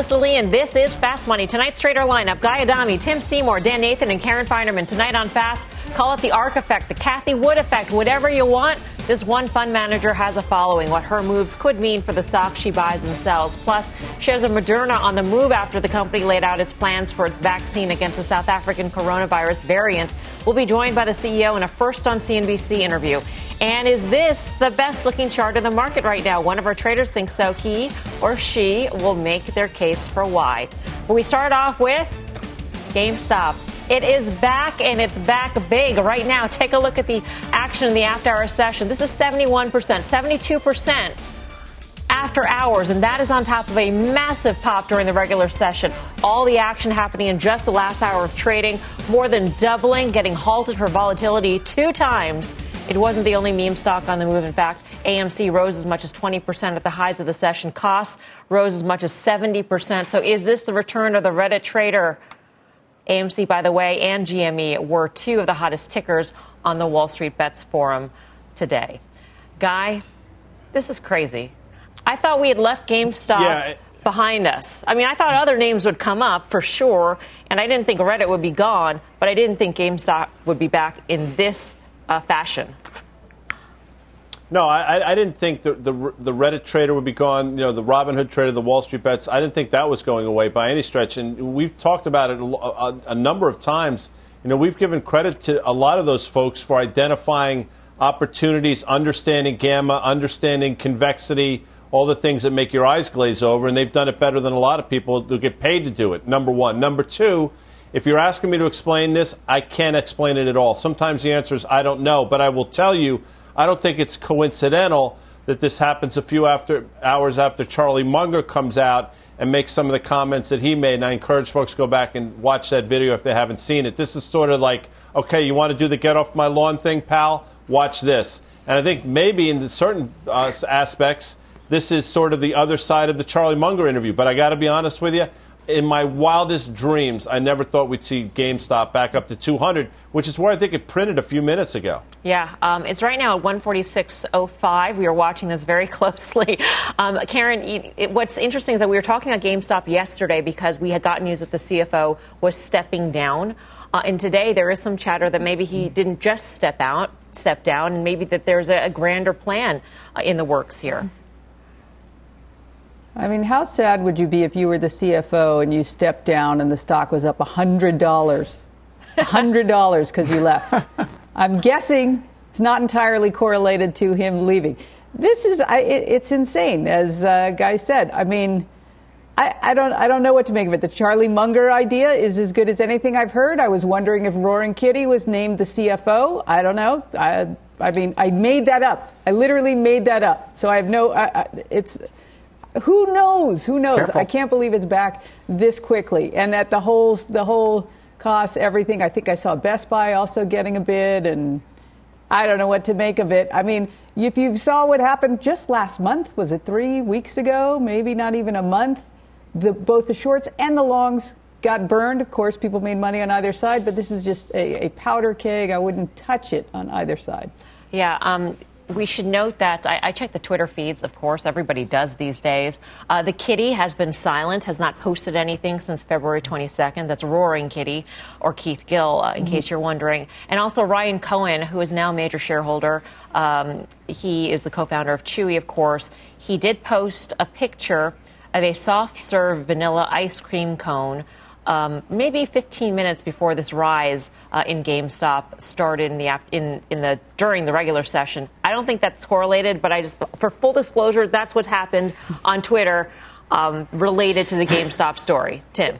Melissa Lee, and this is Fast Money. Tonight's trader lineup Guy Adami, Tim Seymour, Dan Nathan, and Karen Finerman. Tonight on Fast, call it the ARK effect, the Cathie Wood effect, whatever you want. This one fund manager has a following, what her moves could mean for the stock she buys and sells. Plus, shares of Moderna on the move after the company laid out its plans for its vaccine against the South African coronavirus variant. We'll be joined by the CEO in a first on CNBC interview. And is this the best looking chart in the market right now? One of our traders thinks so. He or she will make their case for why. But we start off with GameStop. It is back and it's back big right now. Take a look at the action in the after hour session. This is 71%, 72% after hours, and that is on top of a massive pop during the regular session. All the action happening in just the last hour of trading, more than doubling, getting halted for volatility two times. It wasn't the only meme stock on the move. In fact, AMC rose as much as 20% at the highs of the session. Koss rose as much as 70%. So is this the return of the Reddit trader? AMC, by the way, and GME were two of the hottest tickers on the Wall Street Bets Forum today. Guy, this is crazy. I thought we had left GameStop yeah. behind us. I mean, I thought other names would come up for sure, and I didn't think Reddit would be gone, but I didn't think GameStop would be back in this uh, fashion. No, I, I, didn't think the, the, the Reddit trader would be gone. You know, the Robinhood trader, the Wall Street bets. I didn't think that was going away by any stretch. And we've talked about it a, a, a number of times. You know, we've given credit to a lot of those folks for identifying opportunities, understanding gamma, understanding convexity, all the things that make your eyes glaze over, and they've done it better than a lot of people who get paid to do it. Number one. Number two. If you're asking me to explain this, I can't explain it at all. Sometimes the answer is I don't know, but I will tell you I don't think it's coincidental that this happens a few after, hours after Charlie Munger comes out and makes some of the comments that he made. And I encourage folks to go back and watch that video if they haven't seen it. This is sort of like, okay, you want to do the get off my lawn thing, pal? Watch this. And I think maybe in certain uh, aspects, this is sort of the other side of the Charlie Munger interview. But I got to be honest with you, in my wildest dreams, I never thought we'd see GameStop back up to 200, which is where I think it printed a few minutes ago. Yeah, um, it's right now at 146.05. We are watching this very closely. Um, Karen, it, what's interesting is that we were talking about GameStop yesterday because we had gotten news that the CFO was stepping down. Uh, and today there is some chatter that maybe he didn't just step out, step down, and maybe that there's a, a grander plan uh, in the works here. I mean, how sad would you be if you were the CFO and you stepped down and the stock was up $100? $100 because you left. I'm guessing it's not entirely correlated to him leaving. This is, I, it, it's insane, as uh, Guy said. I mean, I, I, don't, I don't know what to make of it. The Charlie Munger idea is as good as anything I've heard. I was wondering if Roaring Kitty was named the CFO. I don't know. I, I mean, I made that up. I literally made that up. So I have no, I, it's, who knows? Who knows? Careful. I can't believe it's back this quickly, and that the whole the whole cost, everything. I think I saw Best Buy also getting a bid, and I don't know what to make of it. I mean, if you saw what happened just last month, was it three weeks ago? Maybe not even a month. The, both the shorts and the longs got burned. Of course, people made money on either side, but this is just a, a powder keg. I wouldn't touch it on either side. Yeah, um, we should note that I, I, check the Twitter feeds, of course. Everybody does these days. Uh, the kitty has been silent, has not posted anything since February 22nd. That's Roaring Kitty or Keith Gill, uh, in mm-hmm. case you're wondering. And also Ryan Cohen, who is now a major shareholder. Um, he is the co founder of Chewy, of course. He did post a picture of a soft serve vanilla ice cream cone um, maybe 15 minutes before this rise uh, in GameStop started in the in in the during the regular session. I don't think that's correlated, but I just for full disclosure, that's what happened on Twitter um, related to the GameStop story. Tim.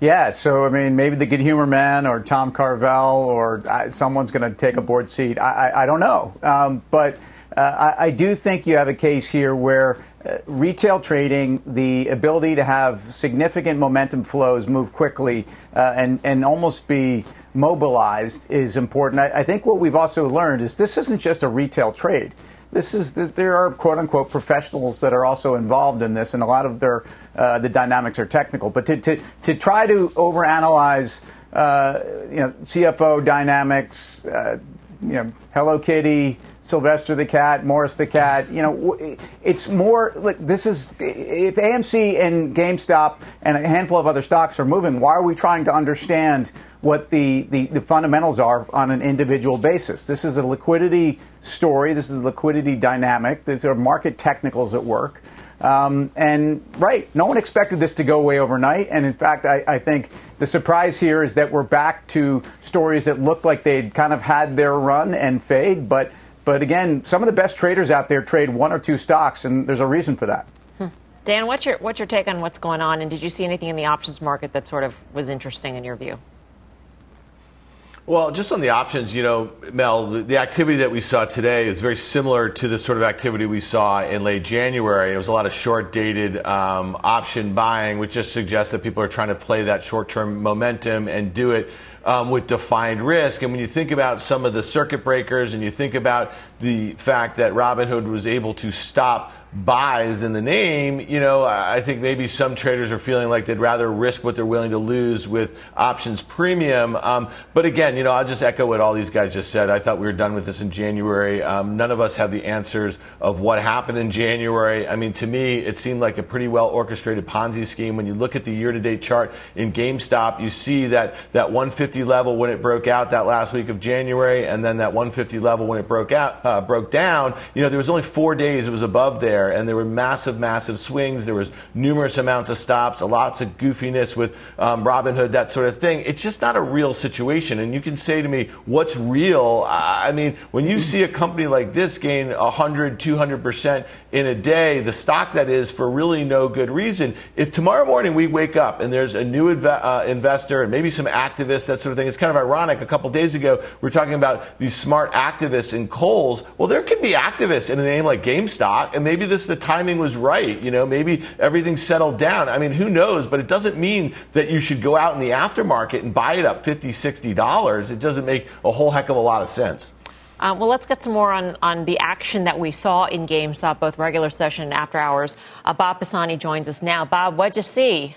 Yeah, so I mean, maybe the Good Humor Man or Tom Carvel or uh, someone's going to take a board seat. I, I, I don't know, um, but uh, I, I, do think you have a case here where uh, retail trading, the ability to have significant momentum flows move quickly uh, and, and almost be mobilized is important. I, I, think what we've also learned is this isn't just a retail trade. This is the, there are quote unquote professionals that are also involved in this, and a lot of their uh, the dynamics are technical. But to, to, to try to overanalyze uh, you know CFO dynamics, uh, you know Hello Kitty, Sylvester the cat, Morris the cat. You know, it's more like this is if AMC and GameStop and a handful of other stocks are moving. Why are we trying to understand what the, the, the fundamentals are on an individual basis? This is a liquidity story. This is a liquidity dynamic. These are market technicals at work. Um, and right, no one expected this to go away overnight. And in fact, I, I, think the surprise here is that we're back to stories that look like they'd kind of had their run and fade, but but again, some of the best traders out there trade one or two stocks, and there's a reason for that. Hmm. Dan, what's your what's your take on what's going on, and did you see anything in the options market that sort of was interesting in your view? Well, just on the options, you know, Mel, the, the, activity that we saw today is very similar to the sort of activity we saw in late January. It was a lot of short dated um, option buying, which just suggests that people are trying to play that short term momentum and do it um, with defined risk. And when you think about some of the circuit breakers and you think about the fact that Robinhood was able to stop buys in the name, you know, I think maybe some traders are feeling like they'd rather risk what they're willing to lose with options premium. Um, but again, you know, I'll just echo what all these guys just said. I thought we were done with this in January. Um, none of us have the answers of what happened in January. I mean, to me, it seemed like a pretty well orchestrated Ponzi scheme. When you look at the year to date chart in GameStop, you see that that 150 level when it broke out that last week of January, and then that 150 level when it broke out uh, broke down. You know, there was only four days it was above there there, and there were massive, massive swings. There was numerous amounts of stops, lots of goofiness with um, Robinhood, that sort of thing. It's just not a real situation. And you can say to me, what's real? I mean, when you see a company like this gain 100, 200% in a day, the stock that is for really no good reason, if tomorrow morning we wake up and there's a new inv- uh, investor and maybe some activists, that sort of thing, it's kind of ironic. A couple days ago, we were talking about these smart activists in Kohl's. Well, there could be activists in a name like GameStop, and maybe this the timing was right. You know, maybe everything settled down. I mean, who knows? But it doesn't mean that you should go out in the aftermarket and buy it up 50 $60. It doesn't make a whole heck of a lot of sense. Um, well, let's get some more on, on the action that we saw in GameStop, both regular session and after hours. Uh, Bob Pisani joins us now. Bob, what'd you see?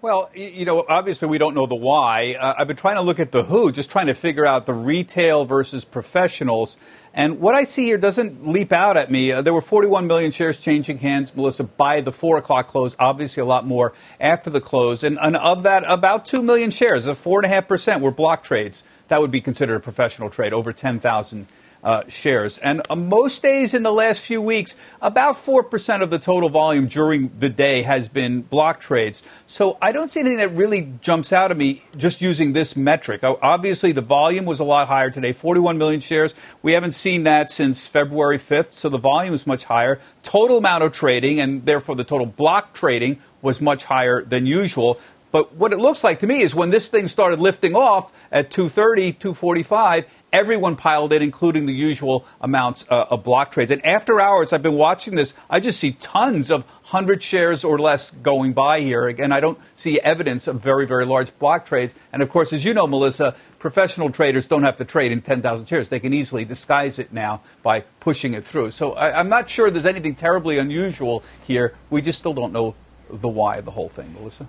Well, you know, obviously we don't know the why. Uh, I've been trying to look at the who, just trying to figure out the retail versus professionals. And what I see here doesn't leap out at me. Uh, there were 41 million shares changing hands, Melissa, by the 4 o'clock close, obviously a lot more after the close. And, and of that, about 2 million shares, of 4.5%, were block trades. That would be considered a professional trade, over 10,000 uh, shares. And uh, most days in the last few weeks, about 4% of the total volume during the day has been block trades. So I don't see anything that really jumps out at me just using this metric. Obviously, the volume was a lot higher today 41 million shares. We haven't seen that since February 5th, so the volume is much higher. Total amount of trading, and therefore the total block trading, was much higher than usual. But what it looks like to me is when this thing started lifting off at 230, 245, everyone piled in, including the usual amounts uh, of block trades. And after hours, I've been watching this. I just see tons of 100 shares or less going by here. Again, I don't see evidence of very, very large block trades. And of course, as you know, Melissa, professional traders don't have to trade in 10,000 shares. They can easily disguise it now by pushing it through. So I, I'm not sure there's anything terribly unusual here. We just still don't know the why of the whole thing, Melissa.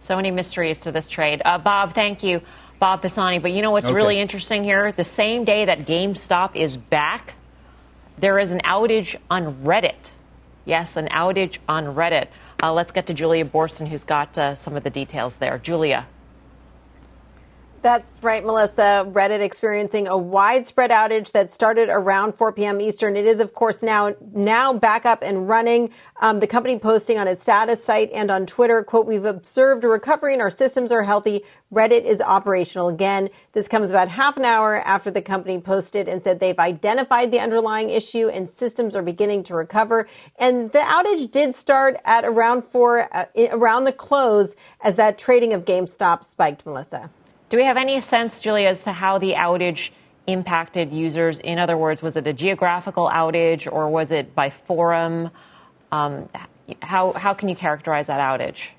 So many mysteries to this trade. Uh, Bob, thank you. Bob Pisani. But you know what's okay. really interesting here? The same day that GameStop is back, there is an outage on Reddit. Yes, an outage on Reddit. Uh, let's get to Julia Boorstin, who's got uh, some of the details there. Julia. That's right, Melissa. Reddit experiencing a widespread outage that started around 4 p.m. Eastern. It is, of course, now now back up and running. Um, the company posting on its status site and on Twitter, "quote We've observed a recovery and our systems are healthy. Reddit is operational again." This comes about half an hour after the company posted and said they've identified the underlying issue and systems are beginning to recover. And the outage did start at around four, uh, around the close, as that trading of GameStop spiked. Melissa. Do we have any sense, Julia, as to how the outage impacted users? In other words, was it a geographical outage or was it by forum? Um, how, how can you characterize that outage?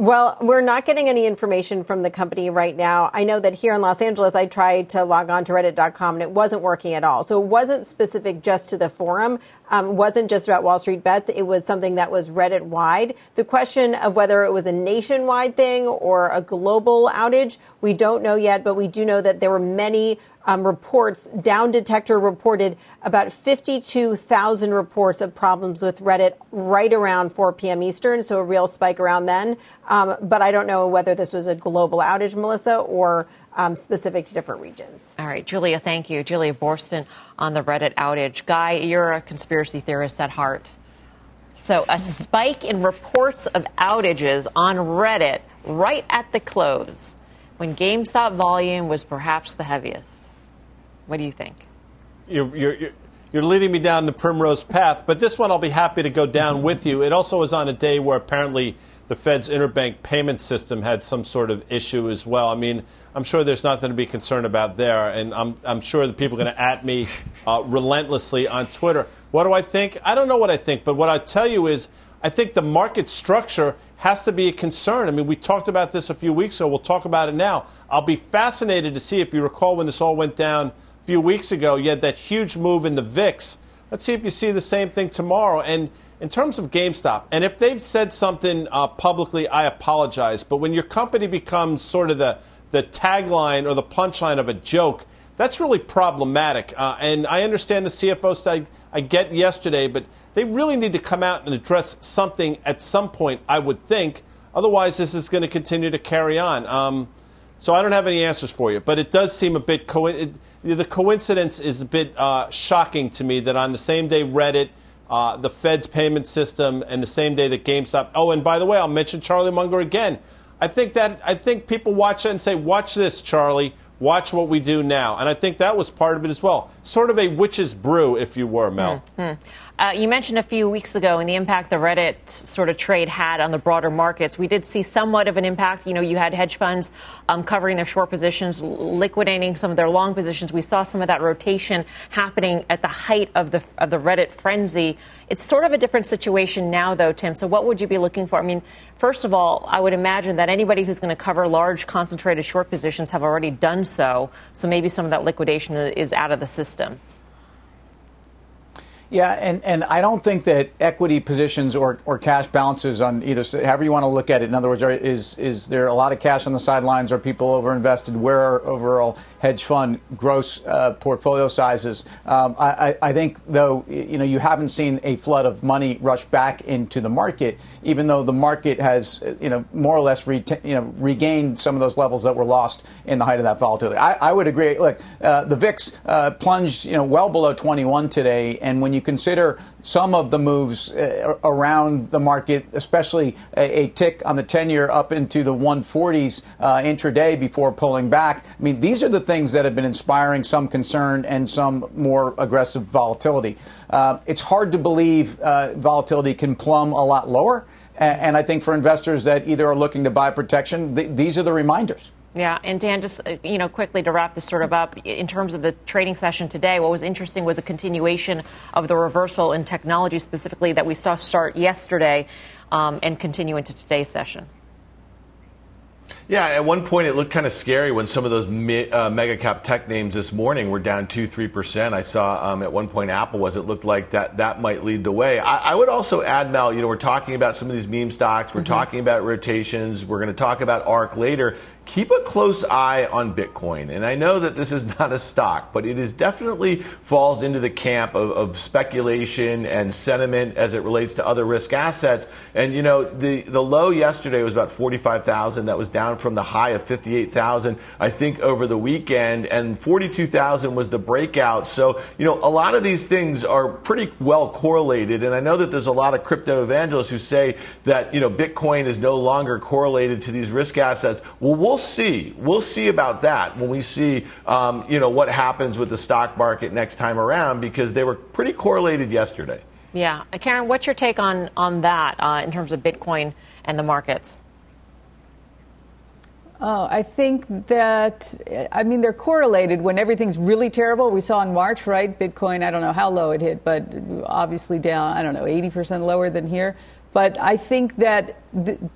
Well, we're not getting any information from the company right now. I know that here in Los Angeles, I tried to log on to reddit.com and it wasn't working at all. So it wasn't specific just to the forum, um, wasn't just about Wall Street bets. It was something that was Reddit wide. The question of whether it was a nationwide thing or a global outage, we don't know yet, but we do know that there were many um, reports. Down Detector reported about 52,000 reports of problems with Reddit right around 4 p.m. Eastern, so a real spike around then. Um, but I don't know whether this was a global outage, Melissa, or um, specific to different regions. All right, Julia, thank you. Julia Boorstin on the Reddit outage. Guy, you're a conspiracy theorist at heart. So, a spike in reports of outages on Reddit right at the close when GameStop volume was perhaps the heaviest. What do you think? You're, you're, you're leading me down the primrose path, but this one I'll be happy to go down with you. It also was on a day where apparently the Fed's interbank payment system had some sort of issue as well. I mean, I'm sure there's nothing to be concerned about there, and I'm, I'm sure the people are going to at me uh, relentlessly on Twitter. What do I think? I don't know what I think, but what I tell you is I think the market structure has to be a concern. I mean, we talked about this a few weeks ago. We'll talk about it now. I'll be fascinated to see if you recall when this all went down few weeks ago, you had that huge move in the VIX. Let's see if you see the same thing tomorrow. And in terms of GameStop, and if they've said something uh, publicly, I apologize. But when your company becomes sort of the, the tagline or the punchline of a joke, that's really problematic. Uh, and I understand the CFO study I get yesterday, but they really need to come out and address something at some point, I would think. Otherwise, this is going to continue to carry on. Um, so I don't have any answers for you, but it does seem a bit co- it, the coincidence is a bit uh, shocking to me that on the same day Reddit, uh, the Fed's payment system, and the same day that GameStop. Oh, and by the way, I'll mention Charlie Munger again. I think that I think people watch and say, "Watch this, Charlie. Watch what we do now." And I think that was part of it as well. Sort of a witch's brew, if you were, Mel. Mm-hmm. Uh, you mentioned a few weeks ago and the impact the Reddit sort of trade had on the broader markets. We did see somewhat of an impact. You know, you had hedge funds um, covering their short positions, liquidating some of their long positions. We saw some of that rotation happening at the height of the of the Reddit frenzy. It's sort of a different situation now, though, Tim. So, what would you be looking for? I mean, first of all, I would imagine that anybody who's going to cover large, concentrated short positions have already done so. So, maybe some of that liquidation is out of the system. Yeah, and, and I don't think that equity positions or, or cash balances on either, however you want to look at it. In other words, are, is is there a lot of cash on the sidelines? Are people overinvested? Where are overall hedge fund gross uh, portfolio sizes? Um, I, I think though you know you haven't seen a flood of money rush back into the market, even though the market has you know more or less reta- you know regained some of those levels that were lost in the height of that volatility. I, I would agree. Look, uh, the VIX uh, plunged you know well below 21 today, and when you you consider some of the moves uh, around the market, especially a, a, tick on the 10 year up into the 140s uh, intraday before pulling back, I mean, these are the things that have been inspiring some concern and some more aggressive volatility. Uh, it's hard to believe uh, volatility can plumb a lot lower. And I think for investors that either are looking to buy protection, th- these are the reminders. Yeah, and Dan, just uh, you know, quickly to wrap this sort of up, in terms of the trading session today, what was interesting was a continuation of the reversal in technology, specifically that we saw start yesterday um, and continue into today's session. Yeah, at one point it looked kind of scary when some of those me, uh, mega cap tech names this morning were down two, three percent. I saw um, at one point Apple was. It looked like that that might lead the way. I, I, would also add, Mel. You know, we're talking about some of these meme stocks. We're mm-hmm. talking about rotations. We're going to talk about ARK later keep a close eye on Bitcoin. And I know that this is not a stock, but it is definitely falls into the camp of, of, speculation and sentiment as it relates to other risk assets. And you know, the, the low yesterday was about 45,000. That was down from the high of 58,000, I think, over the weekend. And 42,000 was the breakout. So, you know, a lot of these things are pretty well correlated. And I know that there's a lot of crypto evangelists who say that, you know, Bitcoin is no longer correlated to these risk assets. Well, we'll we'll see. We'll see about that when we see, um, you know, what happens with the stock market next time around because they were pretty correlated yesterday. Yeah, uh, Karen, what's your take on on that uh, in terms of Bitcoin and the markets? Oh, I think that, I mean, they're correlated when everything's really terrible. We saw in March, right? Bitcoin, I don't know how low it hit, but obviously down, I don't know, 80% lower than here. But I think that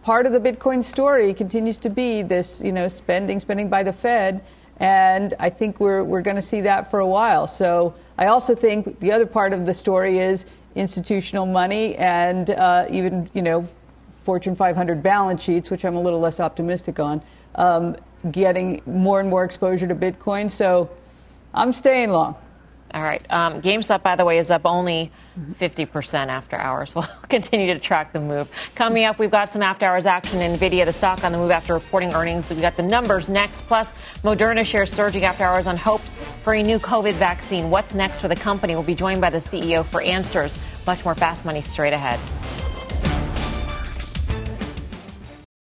part of the Bitcoin story continues to be this, you know, spending, spending by the Fed. And I think we're, we're going to see that for a while. So I also think the other part of the story is institutional money and uh, even, you know, Fortune 500 balance sheets, which I'm a little less optimistic on, um, getting more and more exposure to Bitcoin. So I'm staying long. All right. Um, GameStop, by the way, is up only 50% after hours. We'll continue to track the move. Coming up, we've got some after hours action. NVIDIA, the stock on the move after reporting earnings. We've got the numbers next. Plus, Moderna shares surging after hours on hopes for a new COVID vaccine. What's next for the company? We'll be joined by the CEO for answers. Much more fast money straight ahead.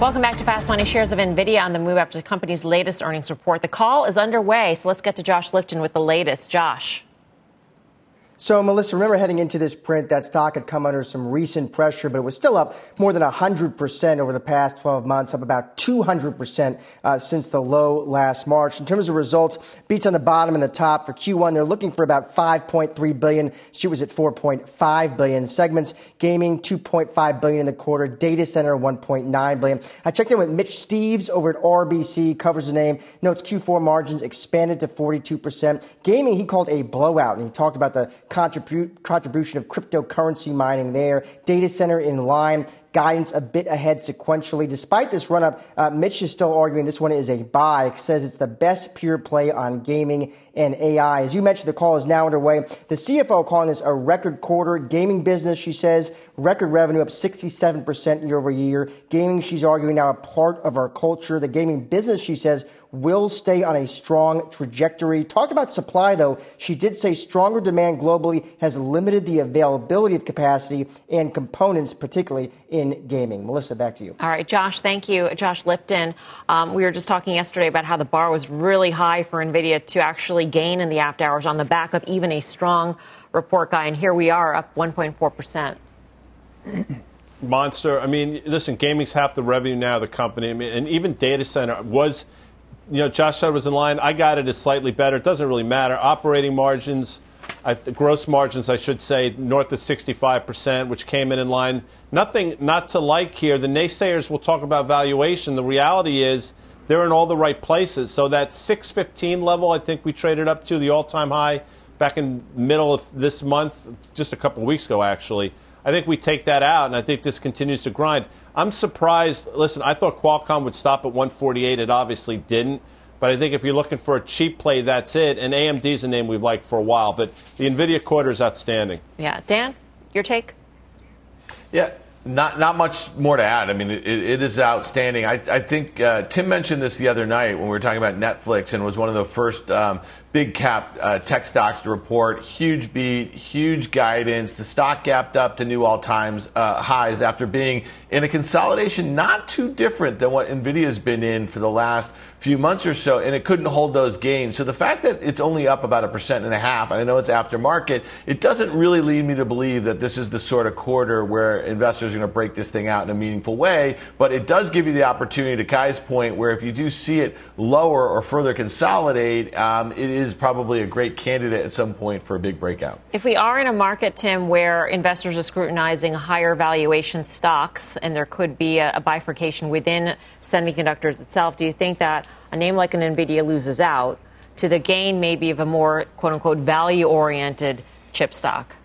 Welcome back to Fast Money. Shares of NVIDIA on the move after the company's latest earnings report. The call is underway, so let's get to Josh Lipton with the latest. Josh. So, Melissa, remember heading into this print, that stock had come under some recent pressure, but it was still up more than 100% over the past 12 months, up about 200% uh, since the low last March. In terms of results, beats on the bottom and the top for Q1. They're looking for about 5.3 billion. Street was at 4.5 billion. Segments, gaming, 2.5 billion in the quarter. Data center, 1.9 billion. I checked in with Mitch Steves over at RBC, covers the name, notes Q4 margins expanded to 42%. Gaming, he called a blowout, and he talked about the contribu- contribution of cryptocurrency mining there. Data center in line guidance a bit ahead sequentially. Despite this run up, uh, Mitch is still arguing this one is a buy. Says it's the best pure play on gaming and AI. As you mentioned, the call is now underway. The CFO calling this a record quarter. Gaming business, she says, record revenue up 67% year over year. Gaming, she's arguing now a part of our culture. The gaming business, she says, will stay on a strong trajectory. Talked about supply though. She did say stronger demand globally has limited the availability of capacity and components, particularly in gaming. Melissa, back to you. All right, Josh, thank you. Josh Lipton. Um, we were just talking yesterday about how the bar was really high for NVIDIA to actually gain in the after hours on the back of even a strong report guy. And here we are up 1.4%. Monster. I mean, listen, gaming's half the revenue now of the company. I mean, and even data center was, you know, Josh said was in line. I got it as slightly better. It doesn't really matter. Operating margins I, gross margins, I should say, north of 65%, which came in in line. Nothing not to like here. The naysayers will talk about valuation. The reality is they're in all the right places. So that 615 level, I think we traded up to the all-time high back in middle of this month, just a couple weeks ago, actually. I think we take that out, and I think this continues to grind. I'm surprised. Listen, I thought Qualcomm would stop at 148. It obviously didn't. But I think if you're looking for a cheap play, that's it. And AMD is a name we've liked for a while. But the NVIDIA quarter is outstanding. Yeah. Dan, your take? Yeah. Not not much more to add. I mean, it, it is outstanding. I, I think uh, Tim mentioned this the other night when we were talking about Netflix, and was one of the first um, big cap uh, tech stocks to report. Huge beat, huge guidance. The stock gapped up to new all times uh, highs after being in a consolidation not too different than what Nvidia's been in for the last few months or so, and it couldn't hold those gains. So the fact that it's only up about a percent and a half, and I know it's aftermarket, it doesn't really lead me to believe that this is the sort of quarter where investors are going to break this thing out in a meaningful way. But it does give you the opportunity, to Guy's point, where if you do see it lower or further consolidate, um, it is probably a great candidate at some point for a big breakout. If we are in a market, Tim, where investors are scrutinizing higher valuation stocks and there could be a, a bifurcation within semiconductors itself, do you think that a name like an NVIDIA loses out to the gain maybe of a more quote unquote value oriented chip stock?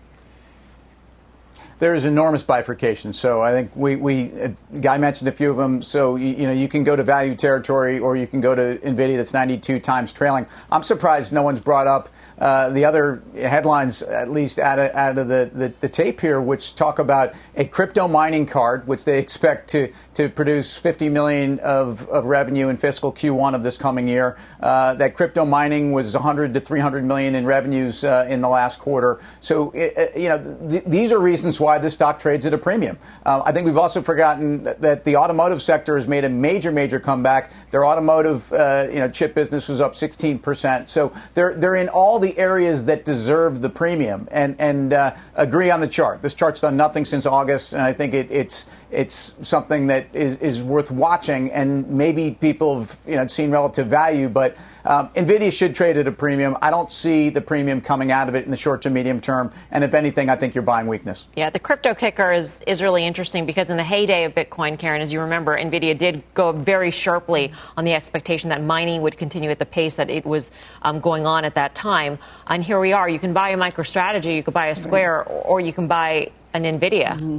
There is enormous bifurcation. So I think we, we uh, Guy mentioned a few of them. So you, you, know you can go to value territory or you can go to Nvidia that's 92 times trailing. I'm surprised no one's brought up uh, the other headlines, at least out of, out of the, the, the, tape here, which talk about a crypto mining card, which they expect to, to produce 50 million of, of revenue in fiscal Q1 of this coming year. Uh, that crypto mining was 100 to 300 million in revenues uh, in the last quarter. So, it, you know, th- these are reasons why this stock trades at a premium. Uh, I think we've also forgotten that, that, the automotive sector has made a major, major comeback. Their automotive, uh, you know, chip business was up 16%. So they're, they're in all the the areas that deserve the premium and, and uh, agree on the chart. This chart's done nothing since August, and I think it, it's, it's something that is, is worth watching. And maybe people have you know, seen relative value, but um, Nvidia should trade at a premium. I don't see the premium coming out of it in the short to medium term. And if anything, I think you're buying weakness. Yeah, the crypto kicker is, is really interesting because in the heyday of Bitcoin, Karen, as you remember, Nvidia did go very sharply on the expectation that mining would continue at the pace that it was um, going on at that time. And here we are. You can buy a MicroStrategy, you can buy a Square, or you can buy an Nvidia. Mm-hmm.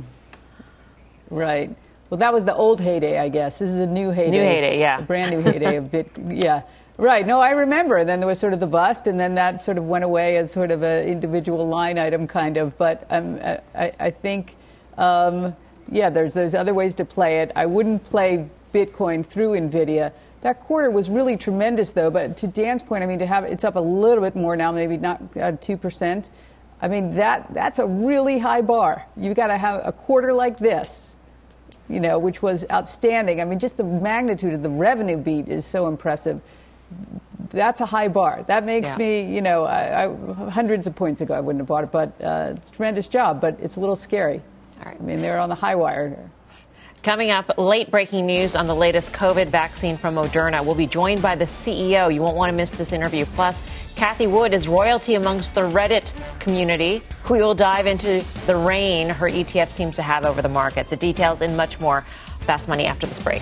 Right. Well, that was the old heyday, I guess. This is a new heyday. New heyday, yeah. A brand new heyday of Bit. Yeah. Right. No, I remember. Then there was sort of the bust, and then that sort of went away as sort of an individual line item, kind of. But um, I, I, think, um, yeah, there's there's other ways to play it. I wouldn't play Bitcoin through Nvidia. That quarter was really tremendous, though. But to Dan's point, I mean, to have it's up a little bit more now, maybe not uh, two uh, percent. I mean, that that's a really high bar. You've got to have a quarter like this, you know, which was outstanding. I mean, just the magnitude of the revenue beat is so impressive that's a high bar. That makes yeah. me, you know, I, I, hundreds of points ago I wouldn't have bought it, but uh, it's a tremendous job, but it's a little scary. All right. I mean, they're on the high wire. here. Coming up, late breaking news on the latest COVID vaccine from Moderna. We'll be joined by the CEO. You won't want to miss this interview. Plus, Cathie Wood is royalty amongst the Reddit community. We will dive into the reign her ETF seems to have over the market. The details and much more. Fast Money after this break.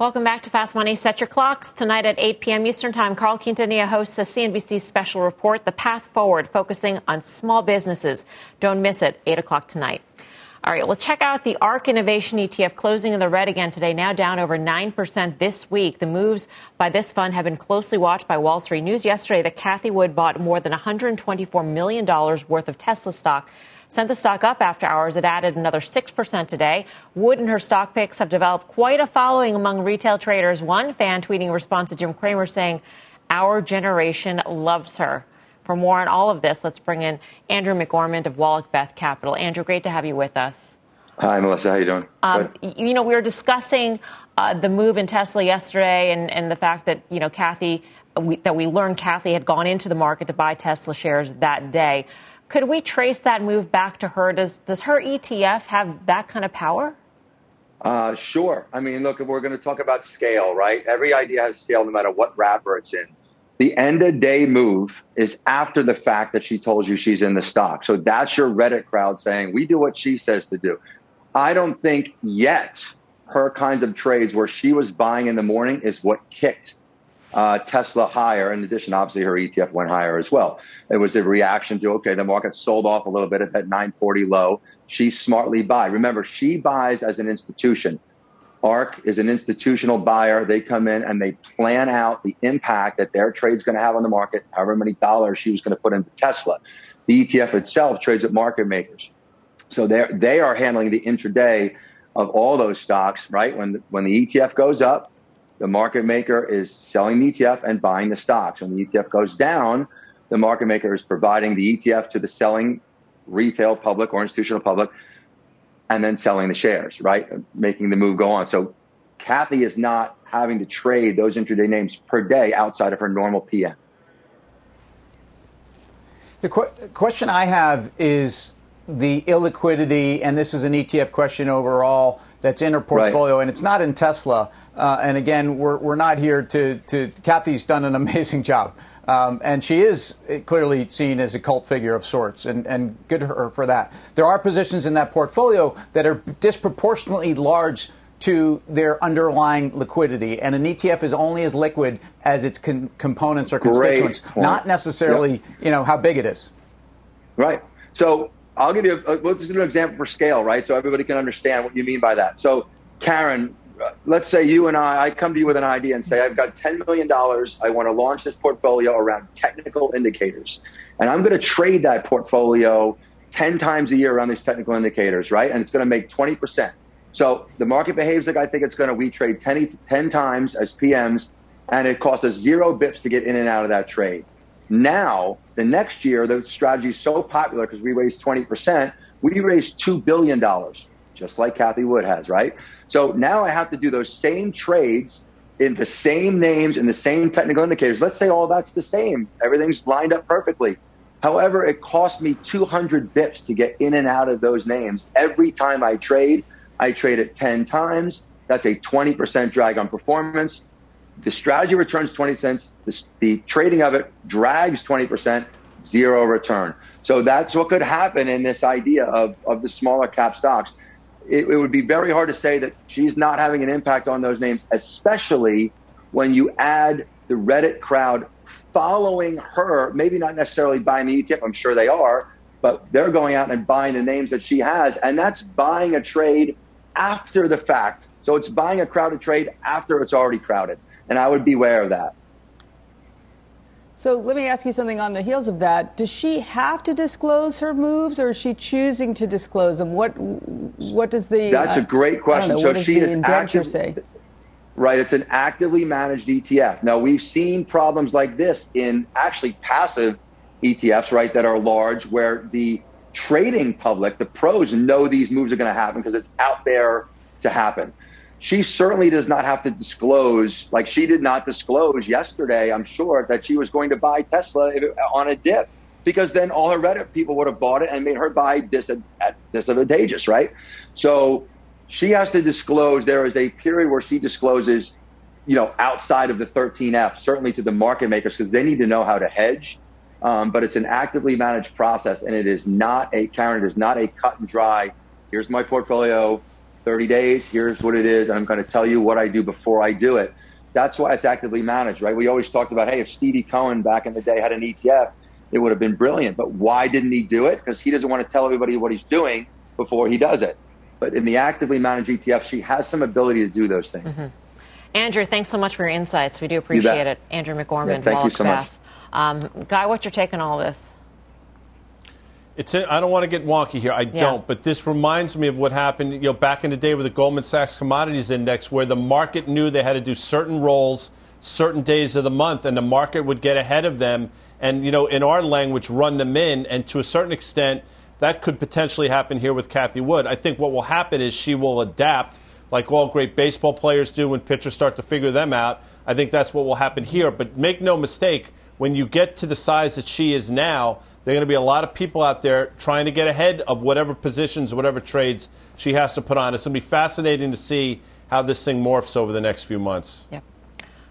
Welcome back to Fast Money. Set your clocks. Tonight at 8 p.m. Eastern Time, Carl Quintanilla hosts a CNBC special report, The Path Forward, focusing on small businesses. Don't miss it, 8 o'clock tonight. All right, well, check out the ARK Innovation ETF closing in the red again today, now down over 9% this week. The moves by this fund have been closely watched by Wall Street. News yesterday that Cathie Wood bought more than $124 million worth of Tesla stock sent the stock up after hours. It added another 6% today. Wood and her stock picks have developed quite a following among retail traders. One fan tweeting a response to Jim Cramer saying, Our generation loves her. For more on all of this, let's bring in Andrew McOrmond of Wallach Beth Capital. Andrew, great to have you with us. Hi, Melissa. How you doing? Um, you know, we were discussing uh, the move in Tesla yesterday, and, and the fact that you know Cathie, we, that we learned Cathie had gone into the market to buy Tesla shares that day. Could we trace that move back to her? Does, does her ETF have that kind of power? Uh, sure. I mean, look, we're going to talk about scale, right? Every idea has scale no matter what wrapper it's in. The end of day move is after the fact that she told you she's in the stock. So that's your Reddit crowd saying, we do what she says to do. I don't think yet her kinds of trades where she was buying in the morning is what kicked uh, Tesla higher. In addition, obviously, her ETF went higher as well. It was a reaction to okay, the market sold off a little bit at that 940 low. She smartly buy. Remember, she buys as an institution. ARK is an institutional buyer. They come in and they plan out the impact that their trade's going to have on the market, however many dollars she was going to put into Tesla. The ETF itself trades at market makers. So they they are handling the intraday of all those stocks, right? When when the ETF goes up, the market maker is selling the ETF and buying the stocks. When the ETF goes down, the market maker is providing the ETF to the selling retail public or institutional public and then selling the shares, right? Making the move go on. So Cathie is not having to trade those intraday names per day outside of her normal PM. The qu- question I have is the illiquidity, and this is an ETF question overall that's in her portfolio, right. and it's not in Tesla. Uh, and again, we're, we're not here to, to. Cathie's done an amazing job. Um, and she is clearly seen as a cult figure of sorts, and, and good her for that. There are positions in that portfolio that are disproportionately large to their underlying liquidity, and an ETF is only as liquid as its con- components or constituents, not necessarily yep. you know how big it is. Right. So I'll give you. A, let's do an example for scale, right? So everybody can understand what you mean by that. So Karen, uh, let's say you and I, I come to you with an idea and say, I've got $10 million. I want to launch this portfolio around technical indicators. And I'm going to trade that portfolio 10 times a year around these technical indicators, right? And it's going to make 20%. So the market behaves like I think it's going to. We trade 10, 10 times as PMs, and it costs us zero bips to get in and out of that trade. Now, the next year, the strategy is so popular because we raised 20%, we raised $2 billion just like Cathie Wood has, right? So now I have to do those same trades in the same names and the same technical indicators. Let's say all that's the same. Everything's lined up perfectly. However, it cost me 200 bips to get in and out of those names. Every time I trade, I trade it 10 times. That's a 20% drag on performance. The strategy returns 20 cents. The, the trading of it drags 20%, zero return. So that's what could happen in this idea of, of the smaller cap stocks it, it would be very hard to say that she's not having an impact on those names, especially when you add the Reddit crowd following her, maybe not necessarily buying the ETF, I'm sure they are, but they're going out and buying the names that she has. And that's buying a trade after the fact. So it's buying a crowded trade after it's already crowded. And I would beware of that. So let me ask you something on the heels of that. Does she have to disclose her moves, or is she choosing to disclose them? What What does the That's uh, a great question. Know, so she is active, say? Right, it's an actively managed ETF. Now we've seen problems like this in actually passive ETFs, right, that are large, where the trading public, the pros, know these moves are going to happen because it's out there to happen she certainly does not have to disclose, like she did not disclose yesterday, I'm sure, that she was going to buy Tesla on a dip because then all her Reddit people would have bought it and made her buy dis- disadvantageous, right? So she has to disclose. There is a period where she discloses, you know, outside of the 13F, certainly to the market makers because they need to know how to hedge. Um, but it's an actively managed process, and it is not a Karen. It is not a cut and dry. Here's my portfolio 30 days, here's what it is, and I'm going to tell you what I do before I do it. That's why it's actively managed, right? We always talked about, hey, if Stevie Cohen back in the day had an ETF, it would have been brilliant. But why didn't he do it? Because he doesn't want to tell everybody what he's doing before he does it. But in the actively managed ETF, she has some ability to do those things. Mm-hmm. Andrew, thanks so much for your insights. We do appreciate it. Andrew McOrmond, yeah, thank you so much. Um, Guy, what's your take on all this? It's I don't want to get wonky here. I yeah. don't, but this reminds me of what happened, you know, back in the day with the Goldman Sachs Commodities Index, where the market knew they had to do certain rolls, certain days of the month, and the market would get ahead of them, and you know, in our language, run them in, and to a certain extent, that could potentially happen here with Cathie Wood. I think what will happen is she will adapt, like all great baseball players do when pitchers start to figure them out. I think that's what will happen here. But make no mistake, when you get to the size that she is now there are going to be a lot of people out there trying to get ahead of whatever positions, whatever trades she has to put on. It's going to be fascinating to see how this thing morphs over the next few months. Yep.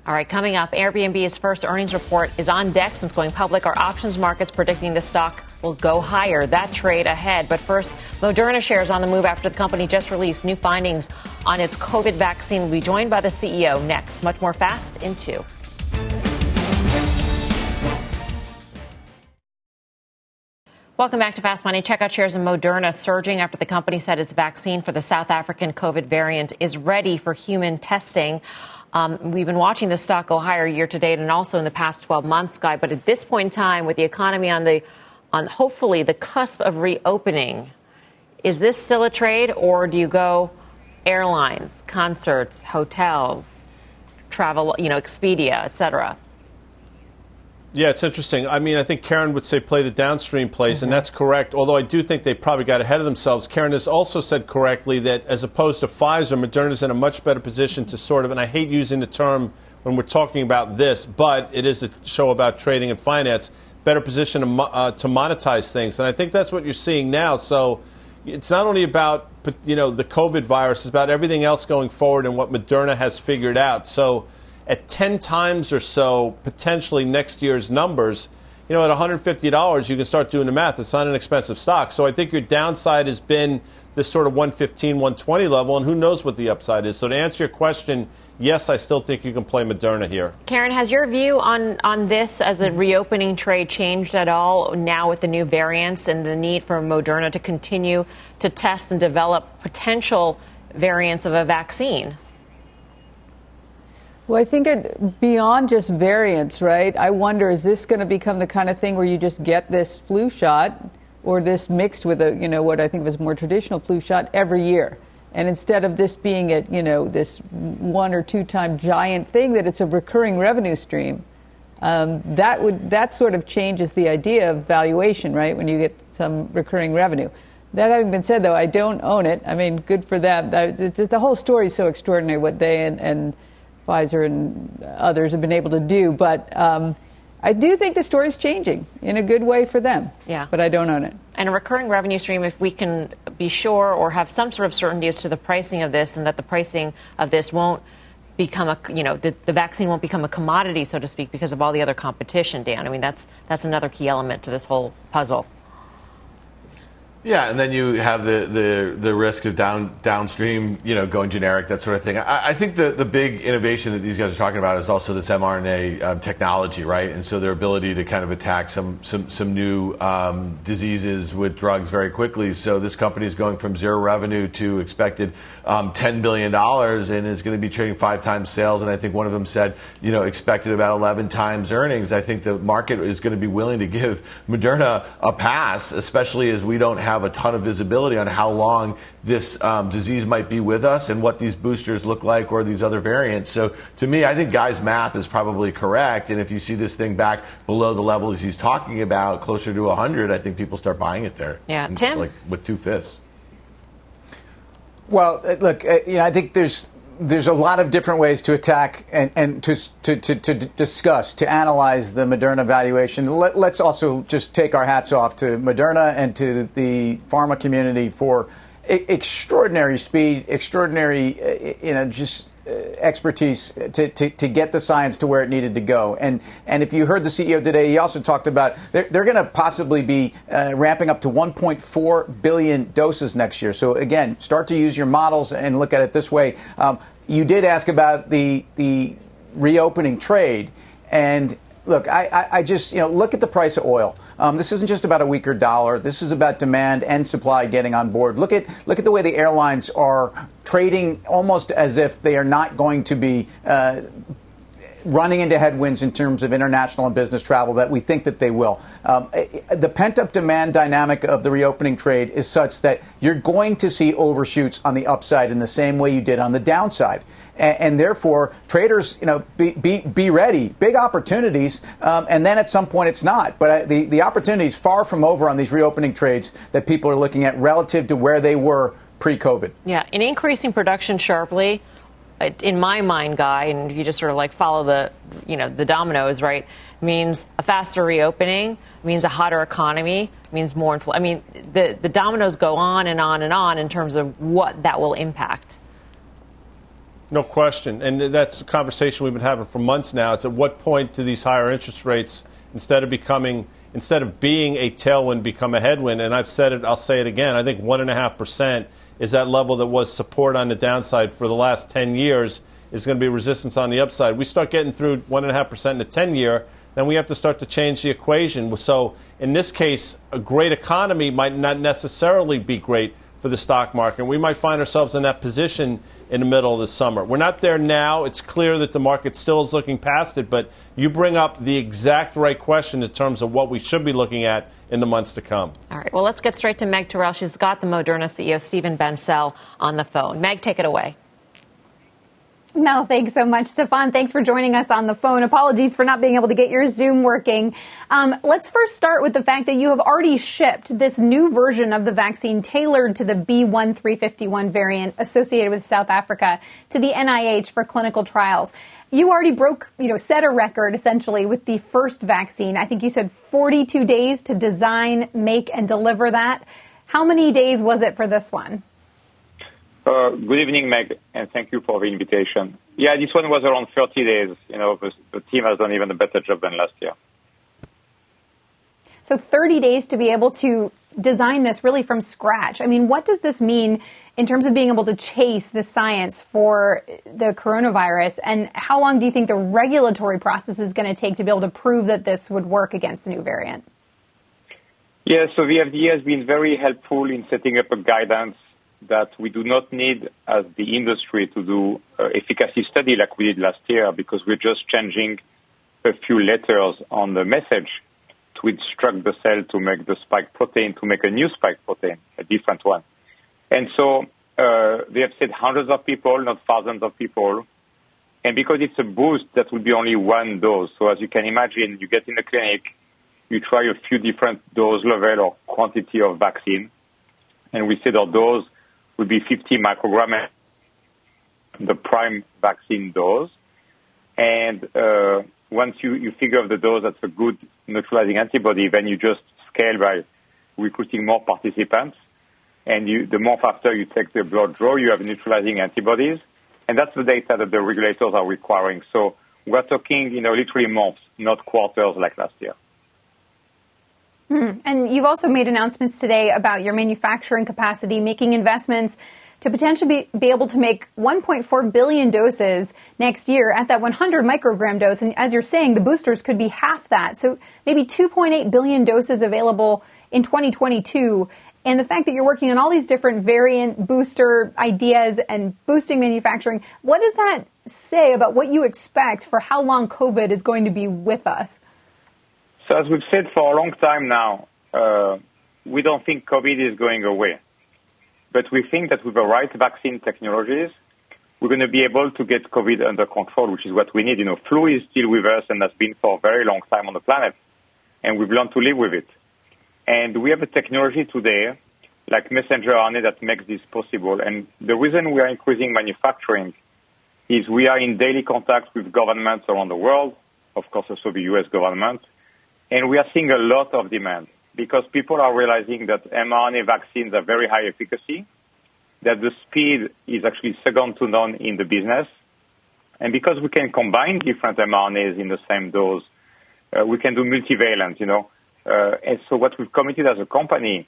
All right, coming up, Airbnb's first earnings report is on deck since going public. Our options markets predicting the stock will go higher. That trade ahead. But first, Moderna shares on the move after the company just released new findings on its COVID vaccine. We'll be joined by the CEO next. Much more fast in two. Welcome back to Fast Money. Check out shares in Moderna surging after the company said its vaccine for the South African COVID variant is ready for human testing. Um, we've been watching the stock go higher year to date and also in the past 12 months, Guy. But at this point in time, with the economy on the on hopefully the cusp of reopening, is this still a trade, or do you go airlines, concerts, hotels, travel, you know, Expedia, et cetera? Yeah, it's interesting. I mean, I think Karen would say play the downstream plays, mm-hmm. and that's correct. Although I do think they probably got ahead of themselves. Karen has also said correctly that as opposed to Pfizer, Moderna is in a much better position to sort of, and I hate using the term when we're talking about this, but it is a show about trading and finance, better position to, uh, to monetize things. And I think that's what you're seeing now. So it's not only about, you know, the COVID virus, it's about everything else going forward and what Moderna has figured out. So at 10 times or so potentially next year's numbers, you know, at $150, you can start doing the math. It's not an expensive stock. So I think your downside has been this sort of 115, 120 level, and who knows what the upside is. So to answer your question, yes, I still think you can play Moderna here. Karen, has your view on, on this as a reopening trade changed at all now with the new variants and the need for Moderna to continue to test and develop potential variants of a vaccine? Well, I think it, beyond just variants, right? I wonder is this going to become the kind of thing where you just get this flu shot or this mixed with a, you know, what I think was more traditional flu shot every year? And instead of this being a, you know, this one or two time giant thing, that it's a recurring revenue stream. Um, that would that sort of changes the idea of valuation, right? When you get some recurring revenue. That having been said, though, I don't own it. I mean, good for them. The whole story is so extraordinary what they and, and Pfizer and others have been able to do. But um, I do think the story is changing in a good way for them. Yeah. But I don't own it. And a recurring revenue stream, if we can be sure or have some sort of certainty as to the pricing of this and that the pricing of this won't become a you know the, the vaccine won't become a commodity so to speak because of all the other competition dan i mean that's that's another key element to this whole puzzle yeah, and then you have the, the, the risk of down downstream, you know, going generic, that sort of thing. I, I think the, the big innovation that these guys are talking about is also this mRNA um, technology, right? And so their ability to kind of attack some some, some new um, diseases with drugs very quickly. So this company is going from zero revenue to expected um, $10 billion and is going to be trading five times sales. And I think one of them said, you know, expected about 11 times earnings. I think the market is going to be willing to give Moderna a pass, especially as we don't have a ton of visibility on how long this um, disease might be with us and what these boosters look like or these other variants. So to me, I think Guy's math is probably correct. And if you see this thing back below the levels he's talking about, closer to 100, I think people start buying it there. Yeah, Tim? Like with two fists. Well, uh, look, uh, you know, I think there's there's a lot of different ways to attack and, and to, to, to, to, discuss, to analyze the Moderna valuation. Let, us also just take our hats off to Moderna and to the pharma community for extraordinary speed, extraordinary, uh, you know, just expertise to, to, to, get the science to where it needed to go. And and if you heard the CEO today, he also talked about they're, they're going to possibly be uh, ramping up to 1.4 billion doses next year. So again, start to use your models and look at it this way. Um, you did ask about the the reopening trade, and look, I, I, just you know look at the price of oil. Um, this isn't just about a weaker dollar. This is about demand and supply getting on board. Look at look at the way the airlines are trading almost as if they are not going to be. Uh, running into headwinds in terms of international and business travel that we think that they will. Um, the pent up demand dynamic of the reopening trade is such that you're going to see overshoots on the upside in the same way you did on the downside and, and therefore traders, you know, be, be, be ready. Big opportunities, um, and then at some point it's not. But uh, the the opportunity is far from over on these reopening trades that people are looking at relative to where they were pre-COVID. Yeah, in increasing production sharply in my mind, Guy, and you just sort of like follow the, you know, the dominoes, right, means a faster reopening, means a hotter economy, means more infl- I mean, the, the dominoes go on and on and on in terms of what that will impact. No question. And that's a conversation we've been having for months now. It's at what point do these higher interest rates, instead of becoming instead of being a tailwind, become a headwind. And I've said it, I'll say it again. I think 1.5% is that level that was support on the downside for the last 10 years, is going to be resistance on the upside. We start getting through 1.5% in the 10 year, then we have to start to change the equation. So in this case, a great economy might not necessarily be great for the stock market. We might find ourselves in that position in the middle of the summer. We're not there now. It's clear that the market still is looking past it, but you bring up the exact right question in terms of what we should be looking at in the months to come. All right. Well, let's get straight to Meg Terrell. She's got the Moderna CEO, Stéphane Bancel, on the phone. Meg, take it away. Mel, thanks so much. Stéphane, thanks for joining us on the phone. Apologies for not being able to get your Zoom working. Um, let's first start with the fact that you have already shipped this new version of the vaccine tailored to the B1351 variant associated with South Africa to the NIH for clinical trials. You already broke, you know, set a record essentially with the first vaccine. I think you said 42 days to design, make, and deliver that. How many days was it for this one? Uh, good evening, Meg, and thank you for the invitation. Yeah, this one was around 30 days. You know, the, the team has done even a better job than last year. So 30 days to be able to design this really from scratch. I mean, what does this mean in terms of being able to chase the science for the coronavirus? And how long do you think the regulatory process is going to take to be able to prove that this would work against the new variant? Yeah, so the FDA has been very helpful in setting up a guidance that we do not need as the industry to do uh, efficacy study like we did last year because we're just changing a few letters on the message to instruct the cell to make the spike protein to make a new spike protein, a different one. And so uh, they have said hundreds of people, not thousands of people. And because it's a boost, that will be only one dose. So as you can imagine, you get in the clinic, you try a few different dose level or quantity of vaccine. And we said our dose would be 50 microgram, the prime vaccine dose. And uh, once you, you figure out the dose that's a good neutralizing antibody, then you just scale by recruiting more participants. And you, the month after you take the blood draw, you have neutralizing antibodies. And that's the data that the regulators are requiring. So we're talking, you know, literally months, not quarters like last year. Mm. And you've also made announcements today about your manufacturing capacity, making investments to potentially be, be, able to make 1.4 billion doses next year at that 100 microgram dose. And as you're saying, the boosters could be half that. So maybe 2.8 billion doses available in 2022. And the fact that you're working on all these different variant booster ideas and boosting manufacturing, what does that say about what you expect for how long COVID is going to be with us? So as we've said for a long time now, uh, we don't think COVID is going away. But we think that with the right vaccine technologies, we're going to be able to get COVID under control, which is what we need. You know, flu is still with us and has been for a very long time on the planet. And we've learned to live with it. And we have a technology today, like messenger RNA, that makes this possible. And the reason we are increasing manufacturing is we are in daily contact with governments around the world, of course also the US government, and we are seeing a lot of demand because people are realizing that mRNA vaccines are very high efficacy, that the speed is actually second to none in the business. And because we can combine different mRNAs in the same dose, uh, we can do multivalent, you know. Uh, and so what we've committed as a company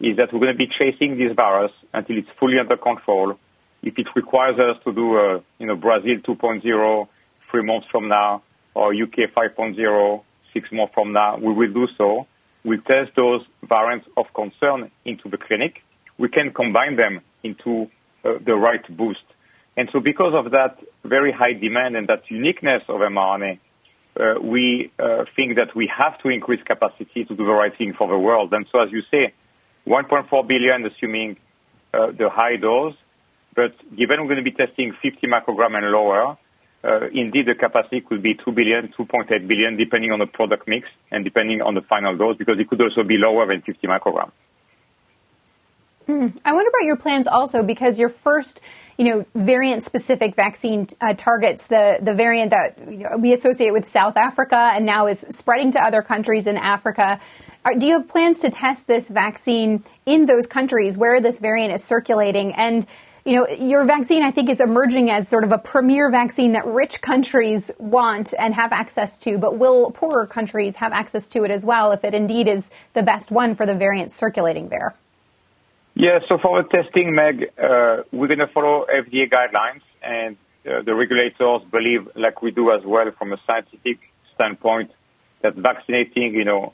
is that we're going to be chasing this virus until it's fully under control. If it requires us to do, a, you know, Brazil 2.0 three months from now, or UK 5.0 six months from now, we will do so. We'll test those variants of concern into the clinic. We can combine them into uh, the right boost. And so because of that very high demand and that uniqueness of mRNA, uh, we uh, think that we have to increase capacity to do the right thing for the world. And so as you say, 1.4 billion assuming uh, the high dose, but given we're going to be testing 50 microgram and lower, indeed the capacity could be 2 billion, 2.8 billion, depending on the product mix and depending on the final dose, because it could also be lower than 50 micrograms. Hmm. I wonder about your plans also, because your first, you know, variant-specific vaccine uh, targets the the variant that you know, we associate with South Africa and now is spreading to other countries in Africa. Are, do you have plans to test this vaccine in those countries where this variant is circulating? And you know, your vaccine, I think, is emerging as sort of a premier vaccine that rich countries want and have access to, but will poorer countries have access to it as well if it indeed is the best one for the variants circulating there? Yeah, so for the testing, Meg, uh, we're going to follow FDA guidelines, and uh, the regulators believe, like we do as well from a scientific standpoint, that vaccinating, you know,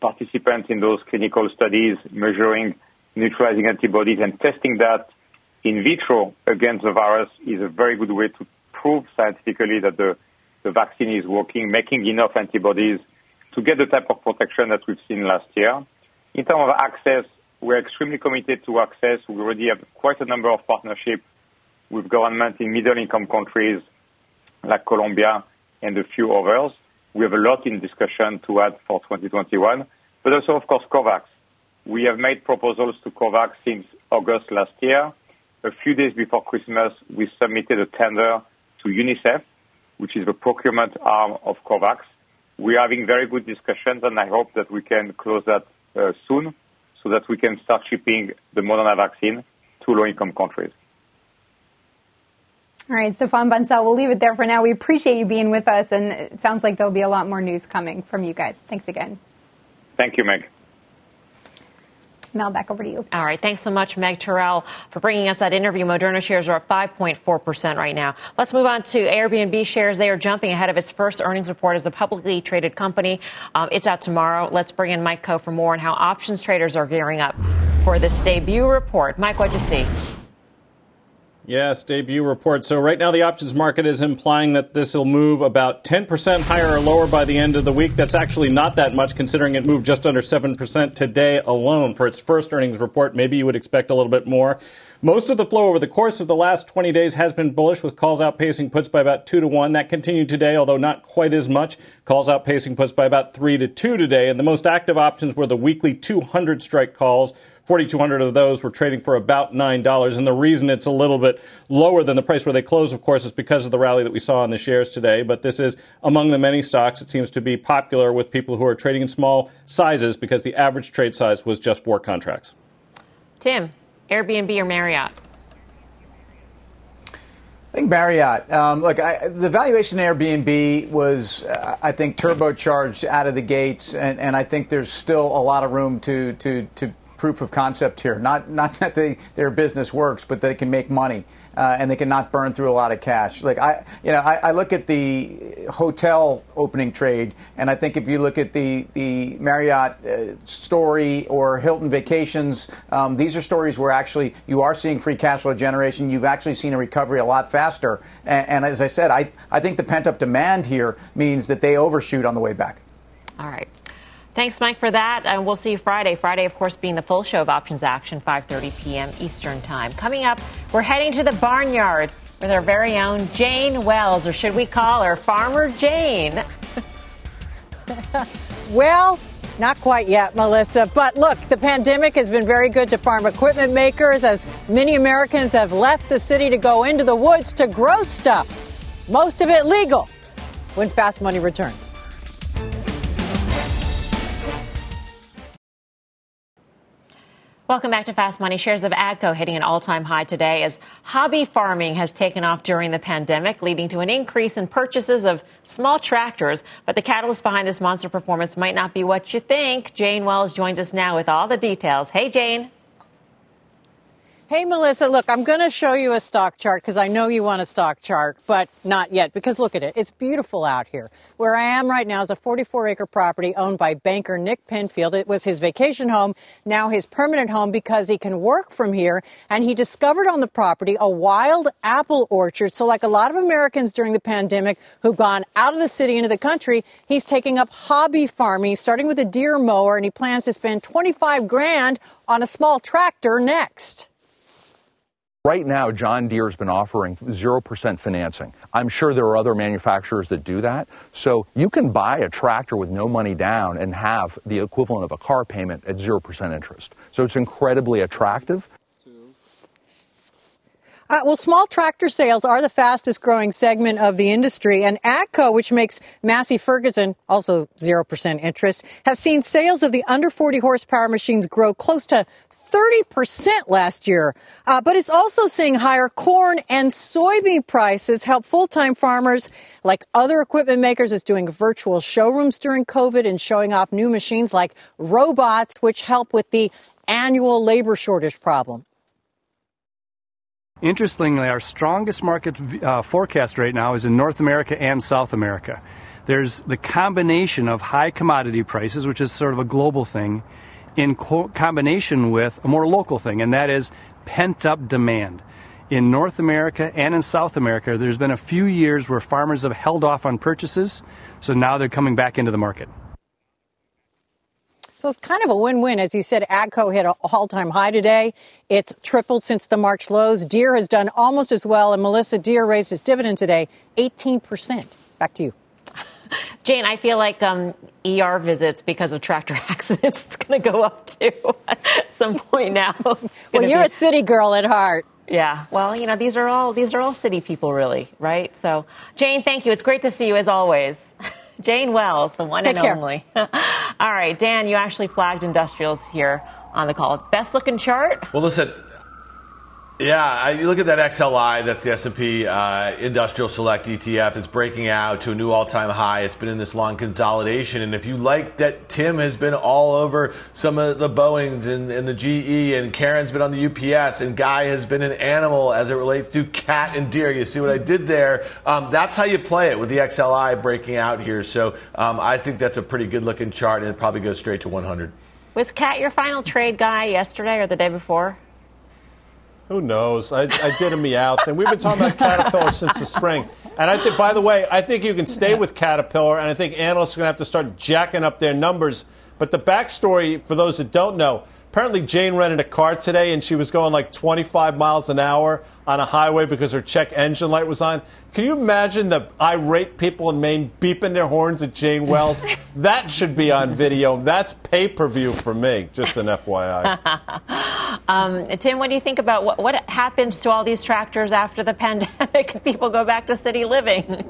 participants in those clinical studies, measuring neutralizing antibodies and testing that in vitro against the virus is a very good way to prove scientifically that the, the vaccine is working, making enough antibodies to get the type of protection that we've seen last year. In terms of access, we're extremely committed to access. We already have quite a number of partnerships with governments in middle-income countries like Colombia and a few others. We have a lot in discussion to add for 2021, but also, of course, COVAX. We have made proposals to COVAX since August last year. A few days before Christmas, we submitted a tender to UNICEF, which is the procurement arm of COVAX. We're having very good discussions, and I hope that we can close that uh, soon so that we can start shipping the Moderna vaccine to low-income countries. All right, Stéphane Bancel, we'll leave it there for now. We appreciate you being with us, and it sounds like there'll be a lot more news coming from you guys. Thanks again. Thank you, Meg. Mel, back over to you. All right. Thanks so much, Meg Terrell, for bringing us that interview. Moderna shares are up 5.4% right now. Let's move on to Airbnb shares. They are jumping ahead of its first earnings report as a publicly traded company. Um, it's out tomorrow. Let's bring in Mike Khouw for more on how options traders are gearing up for this debut report. Mike, what'd you see? Yes, debut report. So right now the options market is implying that this will move about 10% higher or lower by the end of the week. That's actually not that much considering it moved just under 7% today alone for its first earnings report. Maybe you would expect a little bit more. Most of the flow over the course of the last 20 days has been bullish, with calls outpacing puts by about 2 to 1. That continued today, although not quite as much. Calls outpacing puts by about 3 to 2 today. And the most active options were the weekly 200 strike calls, 4,200 of those were trading for about $9. And the reason it's a little bit lower than the price where they closed, of course, is because of the rally that we saw in the shares today. But this is among the many stocks. It seems to be popular with people who are trading in small sizes because the average trade size was just four contracts. Tim, Airbnb or Marriott? I think Marriott. Um, look, I, the valuation of Airbnb was, uh, I think, turbocharged out of the gates, and, and I think there's still a lot of room to to to proof of concept here. Not not that they, their business works, but that it can make money uh, and they can not burn through a lot of cash. Like I, you know, I, I, look at the hotel opening trade, and I think if you look at the the Marriott uh, story or Hilton Vacations, um, these are stories where actually you are seeing free cash flow generation. You've actually seen a recovery a lot faster. And, and as I said, I I think the pent up demand here means that they overshoot on the way back. All right. Thanks, Mike, for that. And we'll see you Friday. Friday, of course, being the full show of Options Action, 5.30 p.m. Eastern Time. Coming up, we're heading to the barnyard with our very own Jane Wells, or should we call her Farmer Jane? well, not quite yet, Melissa. But look, the pandemic has been very good to farm equipment makers as many Americans have left the city to go into the woods to grow stuff. Most of it legal when Fast Money returns. Welcome back to Fast Money. Shares of AGCO hitting an all-time high today as hobby farming has taken off during the pandemic, leading to an increase in purchases of small tractors. But the catalyst behind this monster performance might not be what you think. Jane Wells joins us now with all the details. Hey, Jane. Hey, Melissa, look, I'm going to show you a stock chart because I know you want a stock chart, but not yet because look at it. It's beautiful out here. Where I am right now is a 44 acre property owned by banker Nick Penfield. It was his vacation home, now his permanent home because he can work from here. And he discovered on the property a wild apple orchard. So, like a lot of Americans during the pandemic who've gone out of the city into the country, he's taking up hobby farming, starting with a Deere mower, and he plans to spend 25 grand on a small tractor next. Right now, John Deere's been offering 0% financing. I'm sure there are other manufacturers that do that. So you can buy a tractor with no money down and have the equivalent of a car payment at 0% interest. So it's incredibly attractive. Uh, well, small tractor sales are the fastest growing segment of the industry, and AGCO, which makes Massey Ferguson, also 0% interest, has seen sales of the under 40 horsepower machines grow close to 30% last year. Uh, but it's also seeing higher corn and soybean prices help full-time farmers like other equipment makers is doing virtual showrooms during COVID and showing off new machines like robots, which help with the annual labor shortage problem. Interestingly, our strongest market uh, forecast right now is in North America and South America. There's the combination of high commodity prices, which is sort of a global thing, in co- combination with a more local thing, and that is pent up demand. In North America and in South America, there's been a few years where farmers have held off on purchases, so now they're coming back into the market. So it's kind of a win-win. As you said, AGCO hit an all-time high today. It's tripled since the March lows. Deere has done almost as well. And Melissa Deere raised its dividend today 18%. Back to you. Jane, I feel like um, ER visits because of tractor accidents is going to go up too at some point now. well, you're be... a city girl at heart. Yeah. Well, you know, these are all these are all city people, really, right? So, Jane, thank you. It's great to see you as always. Jane Wells, the one Take and care. only. All right, Dan, you actually flagged industrials here on the call. Best looking chart? Well, listen, yeah, I, you look at that XLI, that's the S&P uh, Industrial Select ETF. It's breaking out to a new all-time high. It's been in this long consolidation, and if you like that, Tim has been all over some of the Boeing's and, and the GE, and Karen's been on the UPS, and Guy has been an animal as it relates to cat and deer. You see what I did there? Um, that's how you play it with the XLI breaking out here. So um, I think that's a pretty good-looking chart, and it probably goes straight to 100. Was Cat your final trade guy yesterday or the day before? Who knows? I, I did a Meowth, and we've been talking about Caterpillar since the spring. And I think, by the way, I think you can stay with Caterpillar, and I think analysts are going to have to start jacking up their numbers. But the backstory, for those that don't know, apparently Jane rented a car today, and she was going like 25 miles an hour on a highway because her check engine light was on. Can you imagine the irate people in Maine beeping their horns at Jane Wells? that should be on video. That's pay per view for me. Just an FYI. um, Tim, what do you think about what, what happens to all these tractors after the pandemic? People go back to city living.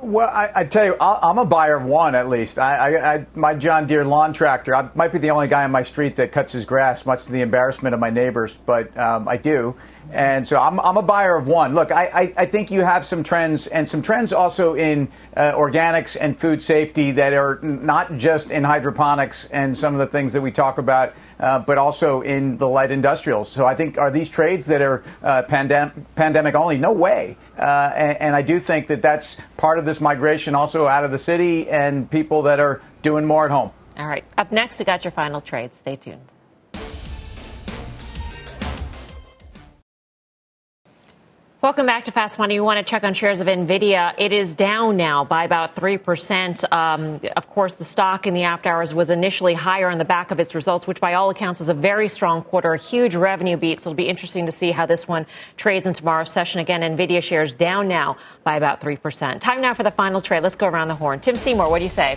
Well, I, I, tell you, i am a buyer of one at least. I, I, my John Deere lawn tractor. I might be the only guy on my street that cuts his grass, much to the embarrassment of my neighbors, but um, I do. And so I'm, I'm a buyer of one. Look, I, I, think you have some trends, and some trends also in uh, organics and food safety that are not just in hydroponics and some of the things that we talk about uh, but also in the light industrials. So I think are these trades that are uh, pandem- pandemic only? No way. Uh, and, and, I do think that that's part of this migration also out of the city and people that are doing more at home. All right. Up next, we got your final trade. Stay tuned. Welcome back to Fast Money. We want to check on shares of NVIDIA. It is down now by about 3%. Um, of course, the stock in the after hours was initially higher on the back of its results, which by all accounts is a very strong quarter, a huge revenue beat. So it'll be interesting to see how this one trades in tomorrow's session. Again, NVIDIA shares down now by about 3%. Time now for the final trade. Let's go around the horn. Tim Seymour, what do you say?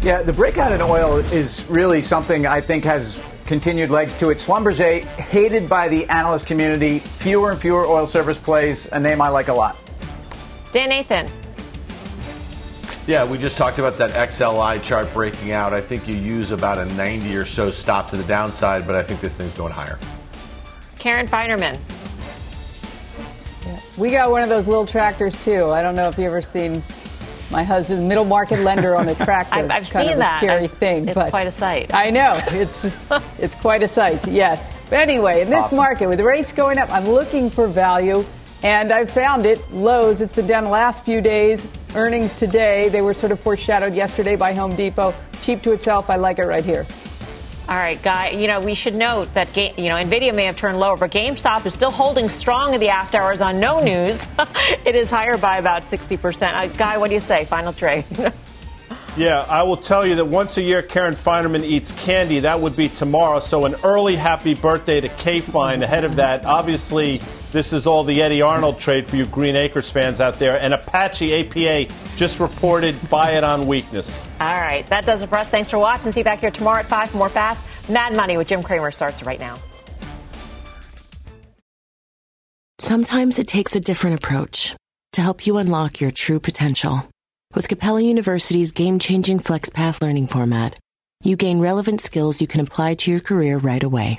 Yeah, the breakout in oil is really something I think has continued legs to it. Schlumberger, hated by the analyst community, fewer and fewer oil service plays, a name I like a lot. Dan Nathan. Yeah, we just talked about that XLI chart breaking out. I think you use about a 90 or so stop to the downside, but I think this thing's going higher. Karen Finerman. We got one of those little tractors too. I don't know if you ever seen my husband, middle market lender on a tractor. I've, I've kind seen of a that. scary it's, thing. It's but quite a sight. I know it's it's quite a sight. Yes. But anyway, in this awesome. market with rates going up, I'm looking for value, and I found it. Lowe's. It's been down the last few days. Earnings today. They were sort of foreshadowed yesterday by Home Depot. Cheap to itself. I like it right here. All right, Guy, you know, we should note that, you know, NVIDIA may have turned lower, but GameStop is still holding strong in the after hours on no news. it is higher by about 60%. Uh, Guy, what do you say? Final trade. yeah, I will tell you that once a year, Karen Finerman eats candy. That would be tomorrow. So an early happy birthday to K Fine ahead of that. Obviously, this is all the Eddie Arnold trade for you Green Acres fans out there. And Apache APA just reported buy it on weakness. All right. That does it for us. Thanks for watching. See you back here tomorrow at 5 for more Fast Mad Money with Jim Cramer starts right now. Sometimes it takes a different approach to help you unlock your true potential. With Capella University's game changing FlexPath learning format, you gain relevant skills you can apply to your career right away.